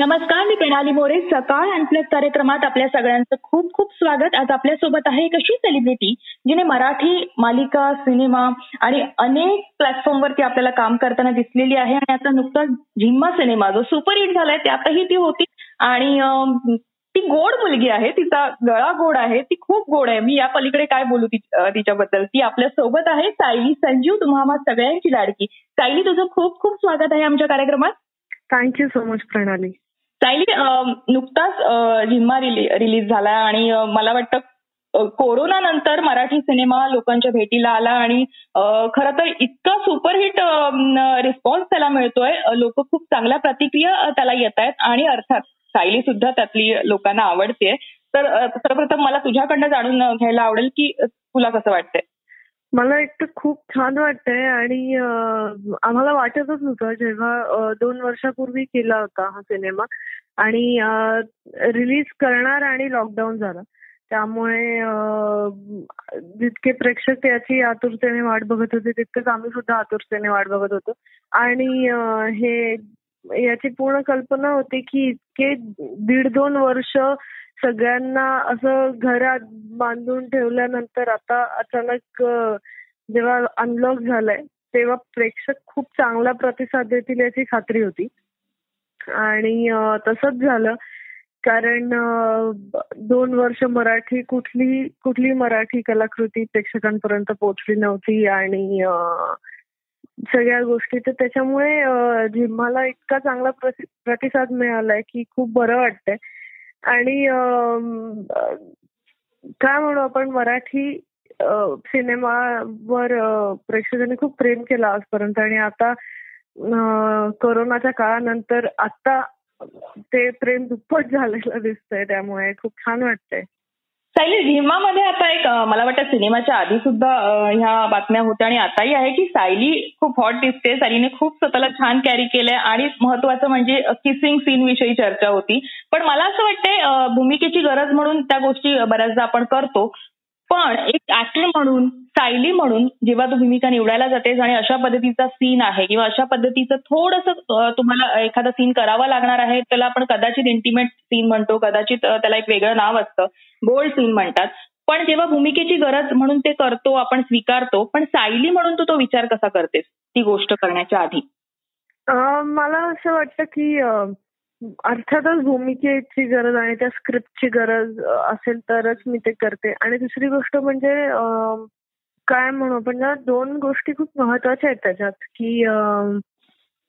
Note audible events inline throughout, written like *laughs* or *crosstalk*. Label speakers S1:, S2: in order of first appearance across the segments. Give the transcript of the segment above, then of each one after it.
S1: नमस्कार मी प्रणाली मोरे. सकाळ अनप्लग कार्यक्रमात आपल्या सगळ्यांचं खूप खूप स्वागत. आज आपल्यासोबत आहे एक अशी सेलिब्रिटी जिने मराठी मालिका सिनेमा आणि अनेक प्लॅटफॉर्मवरती आपल्याला काम करताना दिसलेली आहे आणि आता नुकताच झिम्मा सिनेमा जो सुपरहिट झालाय त्यातही ती होती. आणि ती गोड मुलगी आहे तिचा गळा गोड आहे ती खूप गोड आहे. मी या पलीकडे काय बोलू तिच्याबद्दल? ती आपल्यासोबत आहे. सायली संजीव तुम्हा सगळ्यांची लाडकी. सायली तुझं खूप खूप स्वागत आहे आमच्या कार्यक्रमात.
S2: थँक्यू सो मच प्रणाली.
S1: सायली नुकताच झिम्मा रिलीज झाला आणि मला वाटतं कोरोना नंतर मराठी सिनेमा लोकांच्या भेटीला आला आणि खर खरं तर इतका सुपरहिट रिस्पॉन्स त्याला मिळतोय. लोक खूप चांगल्या प्रतिक्रिया त्याला येत आहेत आणि अर्थात सायली सुद्धा त्यातली लोकांना आवडते तर सर्वप्रथम मला तुझ्याकडनं जाणून घ्यायला आवडेल की तुला कसं वाटतंय?
S2: मला एक तर खूप छान वाटतंय आणि आम्हाला वाटतच नव्हतं जेव्हा दोन वर्षापूर्वी केला होता हा सिनेमा आणि रिलीज करणार आणि लॉकडाऊन झाला. त्यामुळे जितके प्रेक्षक याची आतुरतेने वाट बघत होते तितकंच आम्ही सुद्धा आतुरतेने वाट बघत होतो. आणि हे याची पूर्ण कल्पना होती की इतके दीड दोन वर्ष सगळ्यांना असं घरात बांधून ठेवल्यानंतर आता अचानक जेव्हा अनलॉक झालंय तेव्हा प्रेक्षक खूप चांगला प्रतिसाद देतील याची खात्री होती. आणि तसंच झालं. कारण दोन वर्ष मराठी कुठली कुठली मराठी कलाकृती प्रेक्षकांपर्यंत पोहोचली नव्हती आणि सगळ्या गोष्टी. तर त्याच्यामुळे जिम्हाला इतका चांगला प्रतिसाद मिळालाय की खूप बरं वाटतंय. आणि काय म्हणू आपण मराठी सिनेमावर प्रेक्षकांनी खूप प्रेम केला आजपर्यंत. आणि आता कोरोनाच्या काळानंतर आता ते प्रेम दुप्पट झालेलं दिसतंय. त्यामुळे खूप छान वाटतंय.
S1: सायली झिम्मामध्ये आता एक मला वाटतं सिनेमाच्या आधी सुद्धा ह्या बातम्या होत्या आणि आताही आहे की सायली खूप हॉट दिसते. सायलीने खूप स्वतःला छान कॅरी केलंय आणि महत्वाचं म्हणजे किसिंग सीन विषयी चर्चा होती. पण मला असं वाटतंय भूमिकेची गरज म्हणून त्या गोष्टी बऱ्याचदा आपण करतो. पण एक ऍक्टर म्हणून सायली म्हणून जेव्हा तू भूमिका निवडायला जातेस आणि अशा पद्धतीचा सीन आहे किंवा अशा पद्धतीचं थोडंसं तुम्हाला एखादा सीन करावा लागणार आहे त्याला आपण कदाचित इंटिमेट सीन म्हणतो कदाचित त्याला एक वेगळं नाव असतं. गोल्ड सीन म्हणतात. पण जेव्हा भूमिकेची गरज म्हणून ते करतो आपण स्वीकारतो पण सायली म्हणून तू तो विचार कसा करतेस? ती गोष्ट करण्याच्या आधी.
S2: मला असं वाटतं की अर्थातच भूमिकेची गरज आणि त्या स्क्रिप्टची गरज असेल तरच मी ते करते. आणि दुसरी गोष्ट म्हणजे काय म्हणू आपण दोन गोष्टी खूप महत्त्वाच्या आहेत त्याच्यात की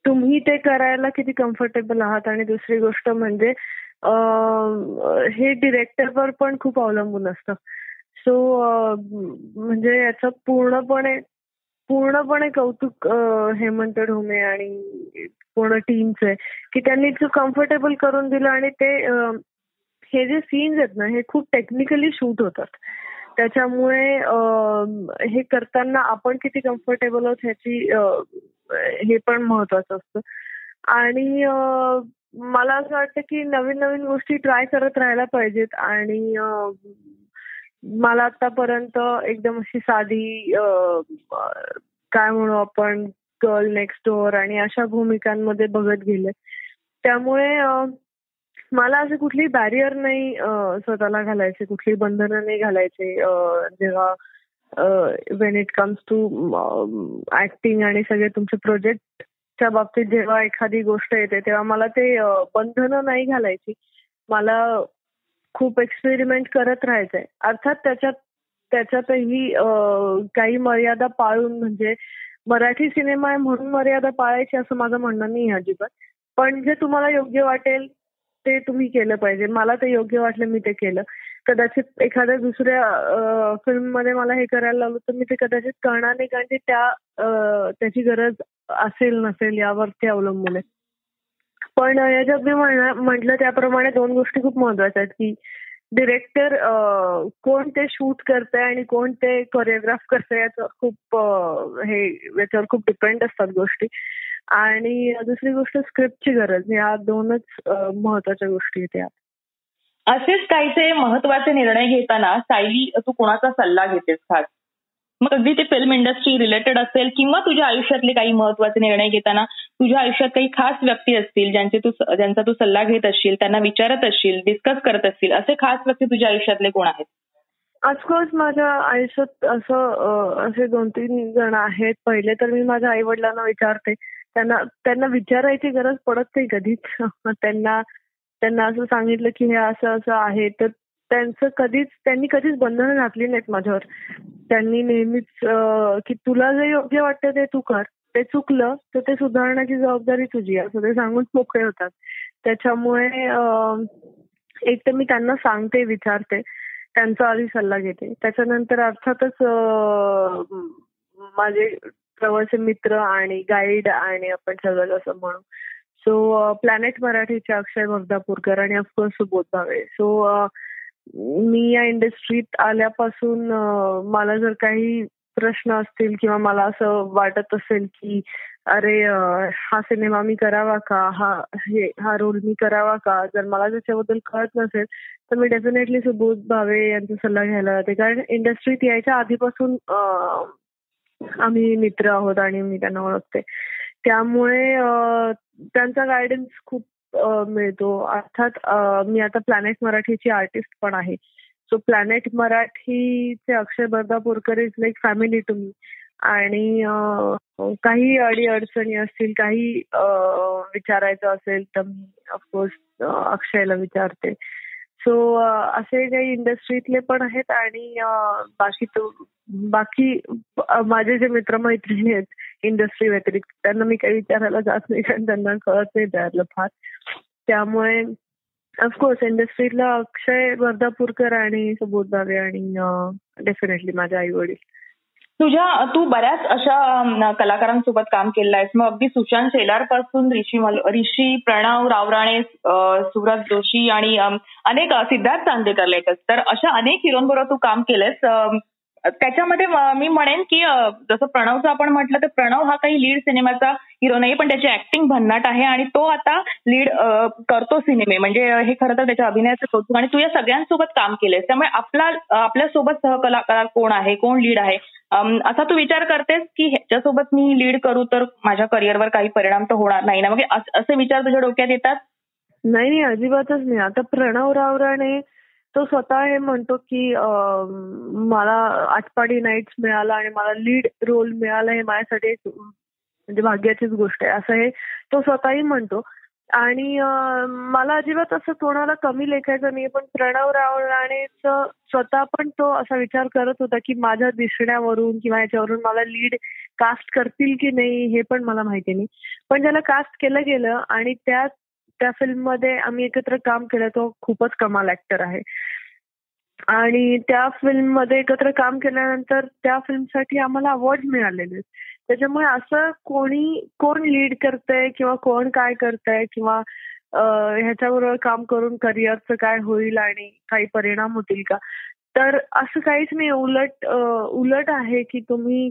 S2: तुम्ही ते करायला किती कम्फर्टेबल आहात आणि दुसरी गोष्ट म्हणजे हे डिरेक्टरवर पण खूप अवलंबून असतं. सो म्हणजे याचं पूर्णपणे पूर्णपणे कौतुक हेमंत ढोमे आणि पूर्ण टीमचं आहे की त्यांनी कम्फर्टेबल करून दिलं आणि ते हे जे सीन्स आहेत ना हे खूप टेक्निकली शूट होतात. त्याच्यामुळे हे करताना आपण किती कम्फर्टेबल आहोत ह्याची हे पण महत्वाचं असतं. आणि मला असं वाटतं की नवीन नवीन गोष्टी ट्राय करत राहायला पाहिजेत आणि मला आतापर्यंत एकदम अशी साधी काय म्हणू आपण गर्ल नेक्स्ट डोअर आणि अशा भूमिकांमध्ये बघत गेले. त्यामुळे मला असे कुठली बॅरियर नाही स्वतःला घालायचे कुठली बंधनं नाही घालायचे जेव्हा when it comes to acting आणि सगळे तुमचे प्रोजेक्टच्या बाबतीत जेव्हा एखादी गोष्ट येते तेव्हा मला ते बंधनं नाही घालायची. मला खूप एक्सपेरिमेंट करत राहायचंय. अर्थात त्याच्यात त्याच्यातही काही मर्यादा पाळून म्हणजे मराठी सिनेमा आहे म्हणून मर्यादा पाळायची असं माझं म्हणणं नाही अजिबात. पण जे तुम्हाला योग्य वाटेल ते तुम्ही केलं पाहिजे. मला ते योग्य वाटलं मी ते केलं. कदाचित एखाद्या दुसऱ्या फिल्ममध्ये मला हे करायला लागलो तर मी ते कदाचित करणार नाही कारण ते त्या त्याची गरज असेल नसेल यावरती अवलंबून आहे. पण याच्यात मी म्हटलं त्याप्रमाणे दोन गोष्टी खूप महत्त्वाच्या आहेत की डिरेक्टर कोण ते शूट करतंय आणि कोण ते कोरिओग्राफ करतंय याचं खूप हे याच्यावर खूप डिपेंड असतात गोष्टी. आणि दुसरी गोष्ट स्क्रिप्टची गरज. या दोनच महत्त्वाच्या गोष्टी आहेत या
S1: असेच काहीसे महत्त्वाचे निर्णय घेताना सायली तू कोणाचा सल्ला घेतेस खास? मग अगदी ते फिल्म इंडस्ट्री रिलेटेड असेल किंवा तुझ्या आयुष्यातले काही महत्त्वाचे निर्णय घेताना तुझ्या आयुष्यात काही खास व्यक्ती असतील ज्यांचे तू ज्यांचा तू सल्ला घेत असशील त्यांना विचारत असशील डिस्कस करत असतील असे खास व्यक्ती तुझ्या आयुष्यातले कोण आहेत?
S2: ऑफकोर्स माझ्या आयुष्यात असं असे दोन तीन जण आहेत. पहिले तर मी माझ्या आई वडिलांना विचारते. त्यांना त्यांना विचारायची गरज पडत नाही कधीच. *laughs* त्यांना त्यांना असं सांगितलं की हे असं असं आहे. तर त्यांचं कधीच त्यांनी कधीच बंधनं घातली नाहीत माझ्यावर. त्यांनी नेहमीच की तुला जे योग्य वाटतं ते तू कर. ते चुकलं तर ते सुधारण्याची जबाबदारी तुझी असं ते सांगून मोकळे होतात. त्याच्यामुळे एक तर मी त्यांना सांगते विचारते. त्यांचा आधी सल्ला घेते. त्याच्यानंतर अर्थातच माझे जवळचे मित्र आणि गाईड आणि आपण सगळं असं म्हणू. सो प्लॅनेट मराठीचे अक्षय वर्धापूरकर आणि of course Subodh Bhave. So मी या इंडस्ट्रीत आल्यापासून मला जर काही प्रश्न असतील किंवा मला असं वाटत असेल की अरे हा सिनेमा मी करावा का? हा हे हा रोल मी करावा का? जर मला त्याच्याबद्दल कळत नसेल तर मी डेफिनेटली सुबोध भावे यांचा सल्ला घ्यायला जाते. कारण इंडस्ट्रीत यायच्या आधीपासून आम्ही मित्र आहोत आणि मी त्यांना ओळखते. त्यामुळे त्यांचा गायडन्स खूप मिळतो. अर्थात मी आता प्लॅनेट मराठीची आर्टिस्ट पण आहे. सो प्लॅनेट मराठीचे Akshay Bardapurkar is like family to me आणि काही अडी अडचणी असतील काही विचारायचं असेल तर मी ऑफकोर्स अक्षयला विचारते. सो असे काही इंडस्ट्रीतले पण आहेत आणि बाकी बाकी माझे जे मित्रमैत्रिणी आहेत इंडस्ट्री व्यतिरिक्त त्यांना मी काही विचारायला जात नाही कारण त्यांना कळत नाही त्यातलं फार. त्यामुळे ऑफकोर्स इंडस्ट्रीतला अक्षय वर्धापूरकर आणि सुबोध दावे आणि डेफिनेटली माझे आई वडील
S1: तुझ्या तू बऱ्याच अशा कलाकारांसोबत काम केलं आहेस. मग अगदी सुशांत शेलारपासून ऋषी ऋषी प्रणव रावराणे सुरज जोशी आणि अनेक सिद्धार्थ चांदेकर तर अशा अनेक हिरोंबरोबर तू काम केलंयस. त्याच्यामध्ये मी म्हणेन की जसं प्रणवचं आपण म्हटलं तर प्रणव हा काही लीड सिनेमाचा हिरो नाही पण त्याची ऍक्टिंग भन्नाट आहे आणि तो आता लीड करतो सिनेमे म्हणजे हे खरं तर त्याच्या अभिनयाचं कौतुक आणि तू या सगळ्यांसोबत काम केलंयस. त्यामुळे आपला आपल्यासोबत सहकलाकार कोण आहे कोण लीड आहे? असा तू विचार करतेस की ह्याच्यासोबत मी लीड करू तर माझ्या करिअरवर काही परिणाम तर होणार नाही ना? मग असे विचार तुझ्या डोक्यात येतात?
S2: नाही नाही अजिबातच नाही. आता प्रणव रावराने तो स्वतः हे म्हणतो की मला आठपाडी नाईट्स मिळाला आणि मला लीड रोल मिळाला हे माझ्यासाठी म्हणजे भाग्याचीच गोष्ट आहे. असं हे तो स्वतःही म्हणतो. आणि मला अजिबात असं कोणाला कमी लेखायचं नाही पण प्रणव रावळाणेच स्वतः पण तो असा विचार करत होता की माझ्या दिसण्यावरून किंवा याच्यावरून मला लीड कास्ट करतील की नाही हे पण मला माहिती नाही. पण ज्याला कास्ट केलं गेलं आणि त्या त्या फिल्ममध्ये आम्ही एकत्र काम केलं तो खूपच कमाल ऍक्टर आहे. आणि त्या फिल्ममध्ये एकत्र काम केल्यानंतर त्या फिल्मसाठी आम्हाला अवॉर्ड मिळालेले त्याच्यामुळे असं कोणी कोण लीड करतंय किंवा कोण काय करतंय किंवा ह्याच्याबरोबर काम करून करिअरचं काय होईल आणि काही परिणाम होतील का? तर असं काहीच नाही. उलट उलट आहे की तुम्ही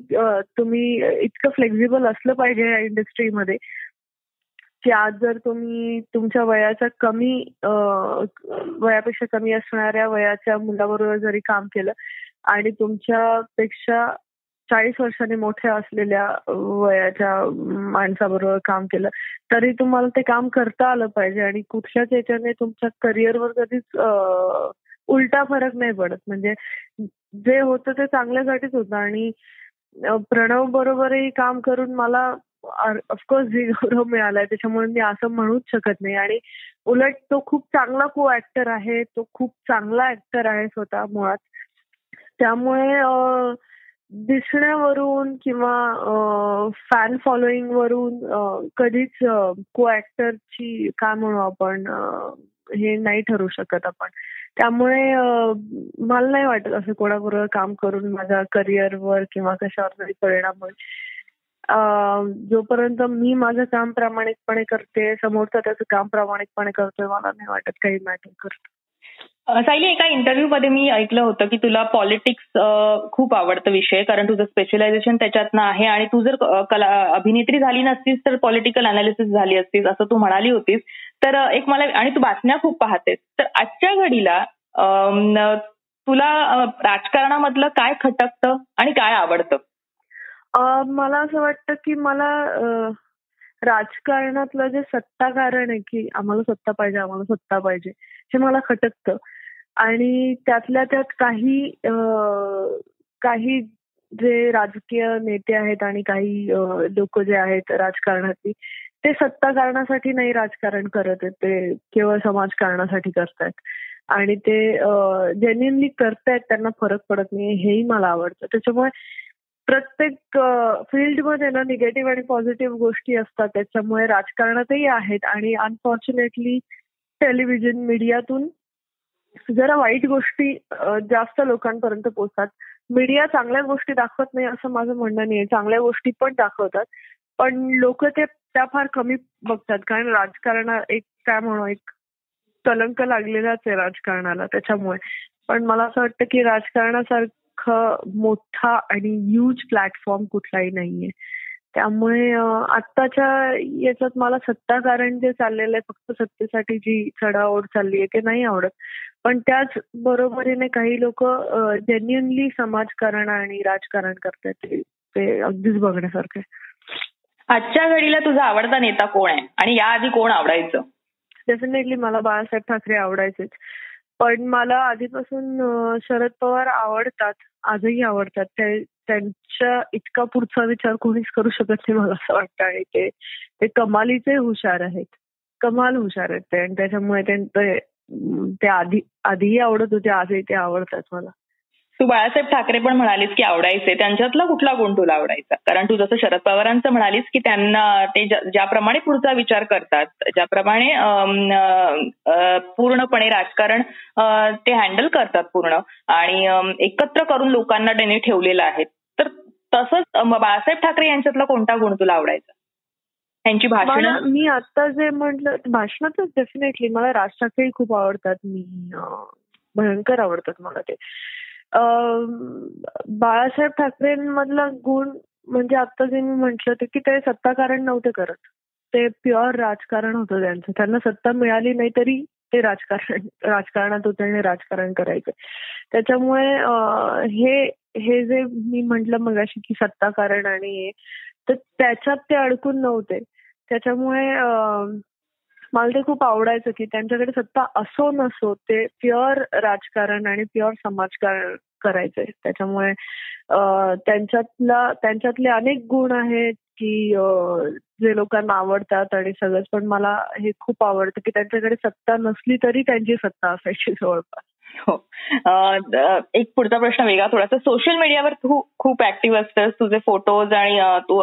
S2: तुम्ही इतकं फ्लेक्झिबल असलं पाहिजे या इंडस्ट्रीमध्ये की आज जर तुम्ही तुमच्या वयाच्या कमी वयापेक्षा कमी असणाऱ्या वयाच्या मुलाबरोबर जरी काम केलं आणि तुमच्यापेक्षा चाळीस वर्षांनी मोठ्या असलेल्या वयाच्या माणसाबरोबर काम केलं तरी तुम्हाला ते काम करता आलं पाहिजे आणि कुठल्याच याच्याने तुमच्या करिअरवर कधीच उलटा फरक नाही पडत. म्हणजे जे होतं ते चांगल्यासाठीच होतं आणि प्रणव बरोबरही काम करून मला ऑफकोर्स गौरव मिळालाय त्याच्यामुळे मी असं म्हणूच शकत नाही. आणि उलट तो खूप चांगला को ऍक्टर आहे तो खूप चांगला ऍक्टर आहे स्वतः मुळात. त्यामुळे दिसण्यावरून किंवा फॅन फॉलोईंग वरून कधीच को ऍक्टरची काय म्हणू आपण हे नाही ठरू शकत आपण. त्यामुळे मला नाही वाटत असं कोणाबरोबर काम करून माझ्या करिअरवर किंवा कशावर तरी परिणाम होईल. जोपर्यंत मी माझं काम प्रामाणिकपणे करते समोरचा त्याचं काम प्रामाणिकपणे करतोय मला नाही वाटत काही मॅटर करत.
S1: सायली एका इंटरव्ह्यू मध्ये मी ऐकलं होतं की तुला पॉलिटिक्स खूप आवडतं विषय कारण तुझं स्पेशलायझेशन त्याच्यातनं आहे आणि तू जर कला अभिनेत्री झाली नसतीस तर पॉलिटिकल अनालिसिस झाली असतीस असं तू म्हणाली होतीस. तर एक मला आणि तू बातम्या खूप पाहतेस. तर आजच्या घडीला तुला राजकारणामधलं काय खटकतं आणि काय आवडतं?
S2: मला असं वाटतं की मला राजकारणातलं जे सत्ताकारण आहे की आम्हाला सत्ता पाहिजे आम्हाला सत्ता पाहिजे हे मला खटकतं. आणि त्यातल्या त्यात काही काही जे राजकीय नेते आहेत आणि काही लोक जे आहेत राजकारणातली ते सत्ता कारणासाठी नाही राजकारण करत आहेत ते केवळ समाजकारणासाठी करतायत. आणि ते जेन्युनली करतायत त्यांना फरक पडत नाही हेही मला आवडतं. त्याच्यामुळे प्रत्येक फील्डमध्ये ना निगेटिव्ह आणि पॉझिटिव्ह गोष्टी असतात. त्याच्यामुळे राजकारणातही आहेत आणि अनफॉर्च्युनेटली टेलिव्हिजन मीडियातून जरा वाईट गोष्टी जास्त लोकांपर्यंत पोहोचतात. मीडिया चांगल्या गोष्टी दाखवत नाही असं माझं म्हणणं नाही चांगल्या गोष्टी पण दाखवतात. पण लोक ते त्या फार कमी बघतात. कारण राजकारण एक काय म्हणू एक कलंक लागलेलाच आहे राजकारणाला त्याच्यामुळे. पण मला असं वाटतं की राजकारणासारखं मोठा आणि ह्यूज प्लॅटफॉर्म कुठलाही नाहीये. त्यामुळे आत्ताच्या याच्यात मला सत्ताकारण जे चाललेलं आहे फक्त सत्तेसाठी जी चढाओढ चालली आहे ते नाही आवडत. पण त्याच बरोबरीने काही लोक जेन्युनली समाजकारण आणि राजकारण करतात ते अगदीच बघण्यासारखं
S1: आजच्या घडीला तुझा आवडता नेता कोण आहे? आणि याआधी कोण आवडायचं?
S2: डेफिनेटली मला बाळासाहेब ठाकरे आवडायचेच. पण मला आधीपासून शरद पवार आवडतात. आजही आवडतात. ते त्यांच्या इतका पुढचा विचार कोणीच करू शकत नाही मला असं वाटतं आणि ते ते कमालीचे हुशार आहेत. कमाल हुशार आहेत ते. आणि त्याच्यामुळे ते आधी आधीही आवडत होते. आजही ते आवडतात मला.
S1: तू बाळासाहेब ठाकरे पण म्हणालीस की आवडायचे त्यांच्यातला कुठला गुण तुला आवडायचा? कारण तू जसं शरद पवारांचं म्हणालीस की त्यांना ते ज्याप्रमाणे पुढचा विचार करतात ज्याप्रमाणे पूर्णपणे राजकारण ते हँडल करतात पूर्ण आणि एकत्र करून लोकांना त्यांनी ठेवलेलं आहे. तर तसंच बाळासाहेब ठाकरे यांच्यातला कोणता गुण तुला आवडायचा? त्यांची भाषण?
S2: मी आता जे म्हटलं भाषणातच डेफिनेटली मला राज ठाकरे खूप आवडतात मी भयंकर आवडतात मला ते. बाळासाहेब ठाकरेंमधला गुण म्हणजे आता जे मी म्हंटल होतं की ते सत्ताकारण नव्हते करत. ते प्युअर राजकारण होतं त्यांचं. त्यांना सत्ता मिळाली नाही तरी ते राजकारण राजकारणात होते आणि राजकारण करायचं. त्याच्यामुळे हे हे जे मी म्हंटल मगाशी की सत्ताकारण आणि तर त्याच्यात ते अडकून नव्हते. त्याच्यामुळे मला ते खूप आवडायचं की त्यांच्याकडे सत्ता असो नसो ते प्युअर राजकारण आणि प्युअर समाजकारण करायचंय त्याच्यामुळे त्यांच्यातला त्यांच्यातले अनेक गुण आहेत की जे लोकांना आवडतात आणि सगळंच. पण मला हे खूप आवडतं की त्यांच्याकडे सत्ता नसली तरी त्यांची सत्ता असायची जवळपास.
S1: हो. एक पुढचा प्रश्न वेगळा थोडासा. सोशल मीडियावर तू खूप ऍक्टिव्ह असतेस. तुझे फोटोज आणि तू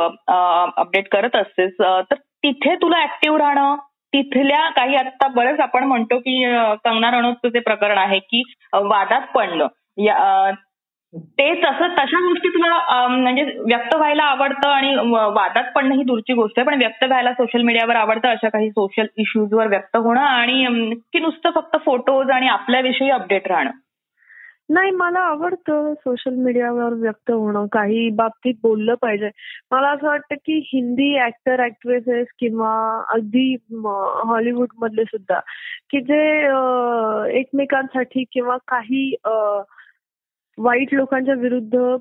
S1: अपडेट करत असतेस. तर तिथे तुला ऍक्टिव्ह राहणं तिथल्या काही आता बरंच आपण म्हणतो की कंगना रणोत्सवचे जे प्रकरण आहे की वादात पडणं ते तसं तशा गोष्टी तुला म्हणजे व्यक्त व्हायला आवडतं आणि वादात पडणं ही दूरची गोष्ट आहे पण व्यक्त व्हायला सोशल मीडियावर आवडतं अशा काही सोशल इश्यूजवर व्यक्त होणं आणि की नुसतं फक्त फोटोज आणि आपल्याविषयी अपडेट राहणं.
S2: नाही मला आवडतं सोशल मीडियावर व्यक्त होणं. काही बाबतीत बोललं पाहिजे. मला असं वाटतं की हिंदी ऍक्टर ऍक्ट्रेसेस किंवा अगदी हॉलिवूड मधले सुद्धा की जे एकमेकांसाठी किंवा काही वाईट लोकांच्या विरुद्ध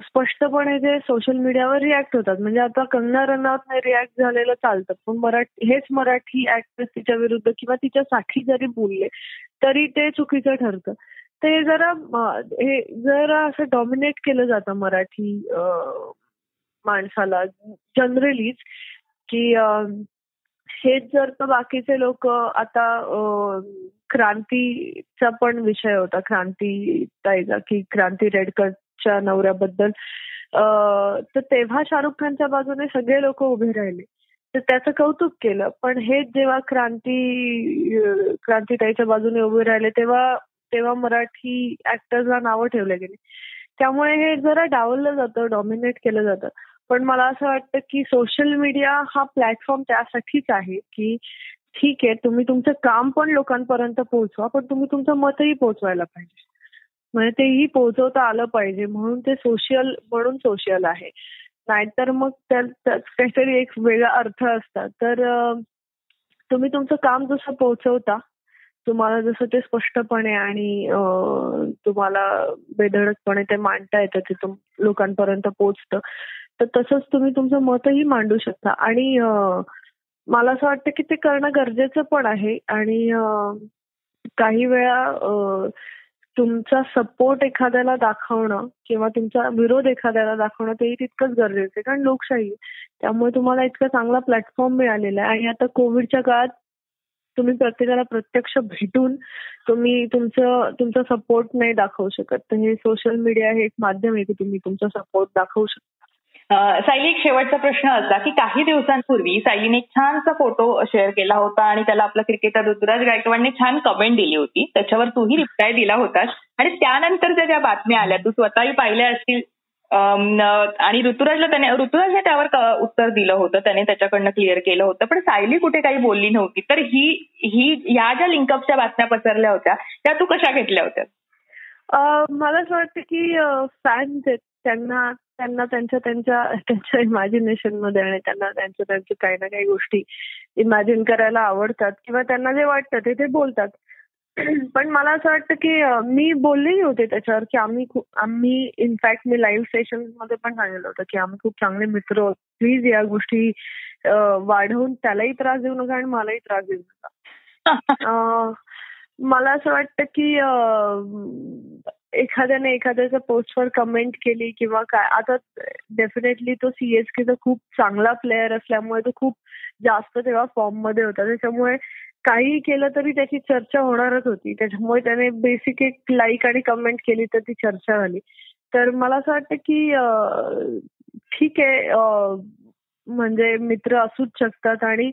S2: स्पष्टपणे जे सोशल मीडियावर रिॲक्ट होतात. म्हणजे आता कंगना रनौतने रिॲक्ट झालेलं चालतं. पण मराठी हेच मराठी ऍक्ट्रेस तिच्या विरुद्ध किंवा तिच्यासाठी जरी बोलले तरी ते चुकीचं ठरतं. ते जरा हे जरा असं डॉमिनेट केलं जातं मराठी माणसाला जनरलीच की हेच जर तर बाकीचे लोक आता क्रांतीचा पण विषय होता क्रांती ताईचा की क्रांती रेडकरच्या नवऱ्याबद्दल तर तेव्हा शाहरुख खानच्या बाजूने सगळे लोक उभे राहिले. तर त्याचं कौतुक केलं. पण हेच जेव्हा क्रांती क्रांतीताईच्या बाजूने उभे राहिले तेव्हा तेव्हा मराठी ऍक्टर्सला नावं ठेवले गेली. त्यामुळे हे जरा डावललं जातं डॉमिनेट केलं जातं. पण मला असं वाटतं की सोशल मीडिया हा प्लॅटफॉर्म त्यासाठीच आहे की ठीक आहे तुम्ही तुमचं काम पण लोकांपर्यंत पोहोचवा पण तुम्ही तुमचं मतही पोहोचवायला पाहिजे. म्हणजे तेही पोहोचवता आलं पाहिजे म्हणून ते सोशल म्हणून सोशल आहे. नाहीतर मग काहीतरी एक वेगळा अर्थ असतात. तर तुम्ही तुमचं काम जसं पोहोचवता तुम्हाला जसं ते स्पष्टपणे आणि तुम्हाला बेधडकपणे ते मांडता येतं ते लोकांपर्यंत पोचतं तर तसंच तुम्ही तुमचं मतही मांडू शकता. आणि मला असं वाटतं की ते करणं गरजेचं पण आहे आणि काही वेळा तुमचा सपोर्ट एखाद्याला दाखवणं किंवा तुमचा विरोध एखाद्याला दाखवणं तेही तितकंच गरजेचं आहे. कारण लोकशाही त्यामुळे तुम्हाला इतका चांगला प्लॅटफॉर्म मिळालेला आहे. आणि आता कोविडच्या काळात तुम्ही प्रत्येकाला प्रत्यक्ष भेटून तुम्ही तुमचं तुमचा सपोर्ट नाही दाखवू शकत. तर हे सोशल मीडिया हे एक माध्यम आहे की तुम्ही तुमचा सपोर्ट दाखवू शकता.
S1: सायली एक शेवटचा प्रश्न असा की काही दिवसांपूर्वी सायलीने एक छानसा फोटो शेअर केला होता आणि त्याला आपला क्रिकेटर ऋतुराज गायकवाडने छान कमेंट दिली होती. त्याच्यावर तूही रिप्लाय दिला होतास. आणि त्यानंतर ज्या बातम्या आल्या तू स्वतःही पाहिल्या असतील. आणि ऋतुराजला त्याने ऋतुराजने त्यावर उत्तर दिलं होतं. त्याने त्याच्याकडनं क्लिअर केलं होतं. पण सायली कुठे काही बोलली नव्हती. तर ही ही या ज्या लिंकअपच्या बातम्या पसरल्या होत्या त्या तू कशा घेतल्या होत्या?
S2: मला असं वाटतं की फॅन्स आहेत. त्यांना त्यांना त्यांच्या त्यांच्या त्यांच्या इमॅजिनेशनमध्ये आणि त्यांना त्यांच्या त्यांच्या काही ना काही गोष्टी इमॅजिन करायला आवडतात. किंवा त्यांना जे वाटतं ते ते बोलतात. *clears throat* पण मला असं वाटतं की मी बोललेही होते त्याच्यावर की आम्ही खूप आम्ही इनफॅक्ट मी लाईव्ह सेशनमध्ये पण सांगितलं होतं की आम्ही खूप चांगले मित्र आहोत. प्लीज या गोष्टी वाढवून त्यालाही त्रास देऊ नका आणि मलाही त्रास देऊ नका. *laughs* मला असं वाटतं की एखाद्याने एखाद्याच्या पोस्टवर कमेंट केली किंवा काय आता डेफिनेटली तो सीएसकेचा खूप चांगला प्लेअर असल्यामुळे तो खूप जास्त तेव्हा फॉर्ममध्ये होता. त्याच्यामुळे काही केलं तरी त्याची चर्चा होणारच होती. त्याच्यामुळे त्याने बेसिक एक लाईक आणि कमेंट केली तर ती चर्चा झाली. तर मला असं वाटतं की ठीक आहे म्हणजे मित्र असूच शकतात आणि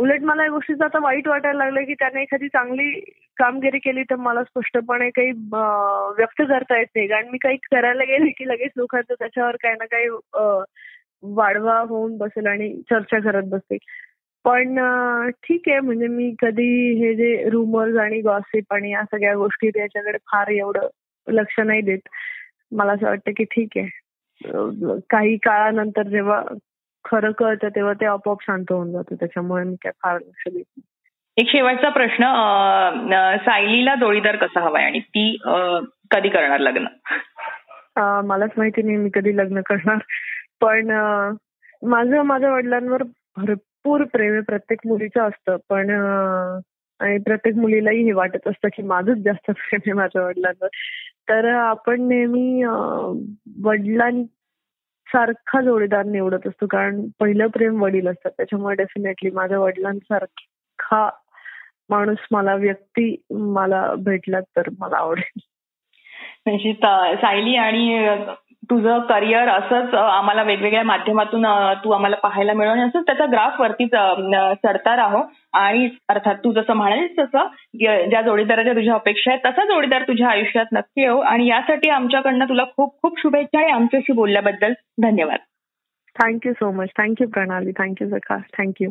S2: उलट मला या गोष्टीचं आता वाईट वाटायला लागलं की त्याने एखादी चांगली कामगिरी केली तर मला स्पष्टपणे काही व्यक्त करता येत नाही. कारण मी काही करायला गेले की लगेच लोकांचं त्याच्यावर काही ना काही वाढवा होऊन बसेल आणि चर्चा करत बसेल. पण ठीक आहे म्हणजे मी कधी हे जे रुमर्स आणि गॉसिप आणि या सगळ्या गोष्टी त्याच्याकडे फार एवढं लक्ष नाही देत. मला असं वाटतं की ठीक आहे. काही काळानंतर जेव्हा खरं कळतं तेव्हा ते आपोआप शांत होऊन जातं. त्याच्यामुळे मी काय फार लक्ष देत नाही.
S1: एक शेवटचा प्रश्न सायलीला जोडीदार कसा हवाय आणि ती कधी करणार लग्न?
S2: मलाच माहिती नाही मी कधी लग्न करणार. पण माझं माझ्या वडिलांवर भरपूर प्रेम आहे प्रत्येक मुलीचं असतं पण आणि प्रत्येक मुलीलाही हे वाटत असतं की माझंच जास्त *laughs* प्रेम आहे माझ्या वडिलांवर. तर आपण नेहमी वडिलांसारखा जोडीदार निवडत असतो कारण पहिलं प्रेम वडील असतात. त्याच्यामुळे डेफिनेटली माझ्या वडिलांसारखा माणूस मला व्यक्ती मला भेटला तर मला आवडेल.
S1: म्हणजे सायली आणि तुझं करिअर असंच आम्हाला वेगवेगळ्या माध्यमातून तू आम्हाला पाहायला मिळून असंच त्याचा ग्राफ वरतीच चढता राहो आणि अर्थात तू जसं म्हणालीस तसं ज्या जोडीदाराच्या तुझ्या अपेक्षा आहेत तसा जोडीदार तुझ्या आयुष्यात नक्की येऊ. आणि यासाठी आमच्याकडनं तुला खूप खूप शुभेच्छा आणि आमच्याशी बोलल्याबद्दल धन्यवाद.
S2: Thank you so much thank you Pranali. Thank you Sakash thank you